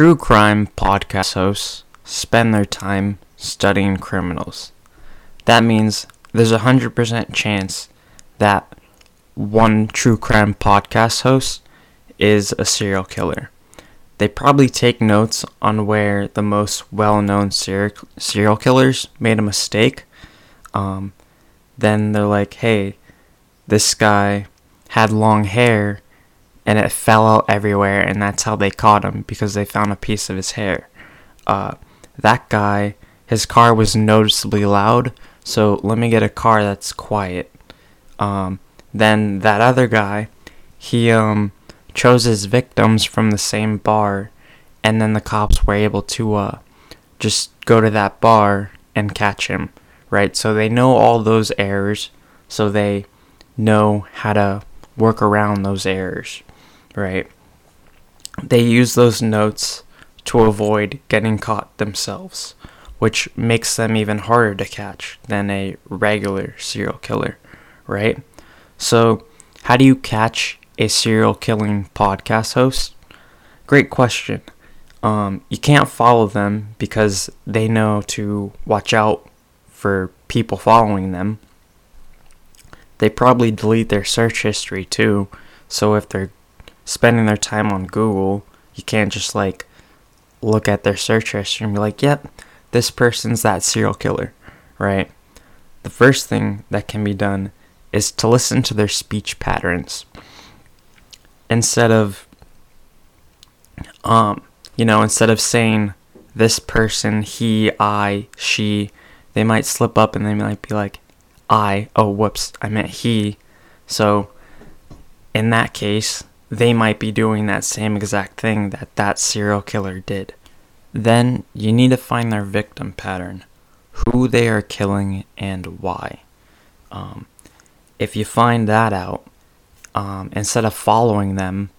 True crime podcast hosts spend their time studying criminals. That means there's a 100% chance that one true crime podcast host is a serial killer. They probably take notes on where the most well known serial, serial killers made a mistake. Um, then they're like, hey, this guy had long hair and it fell out everywhere, and that's how they caught him because they found a piece of his hair. Uh, that guy, his car was noticeably loud, so let me get a car that's quiet. Um, then that other guy, he um, chose his victims from the same bar, and then the cops were able to uh, just go to that bar and catch him, right? So they know all those errors, so they know how to work around those errors, right? They use those notes to avoid getting caught themselves, which makes them even harder to catch than a regular serial killer, right? So, how do you catch a serial killing podcast host? Great question. Um, you can't follow them because they know to watch out for people following them. They probably delete their search history too, so if they're spending their time on Google, you can't just like look at their search history and be like, yep, this person's that serial killer, right? The first thing that can be done is to listen to their speech patterns instead of um you know instead of saying this person he i she they might slip up and they might be like i oh whoops i meant he so in that case they might be doing that same exact thing that that serial killer did then you need to find their victim pattern who they are killing and why um, if you find that out um, instead of following them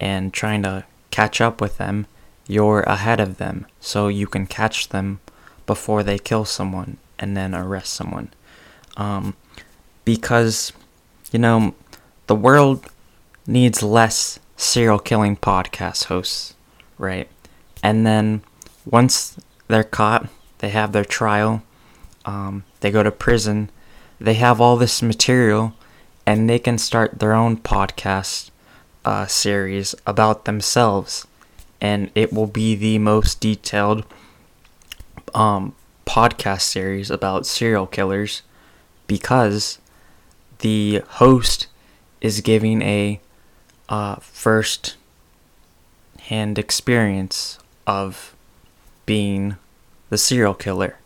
and trying to catch up with them, you're ahead of them so you can catch them before they kill someone and then arrest someone. Um, because, you know, the world needs less serial killing podcast hosts, right? And then once they're caught, they have their trial, um, they go to prison, they have all this material and they can start their own podcast uh, series about themselves, and it will be the most detailed um, podcast series about serial killers because the host is giving a uh, first hand experience of being the serial killer.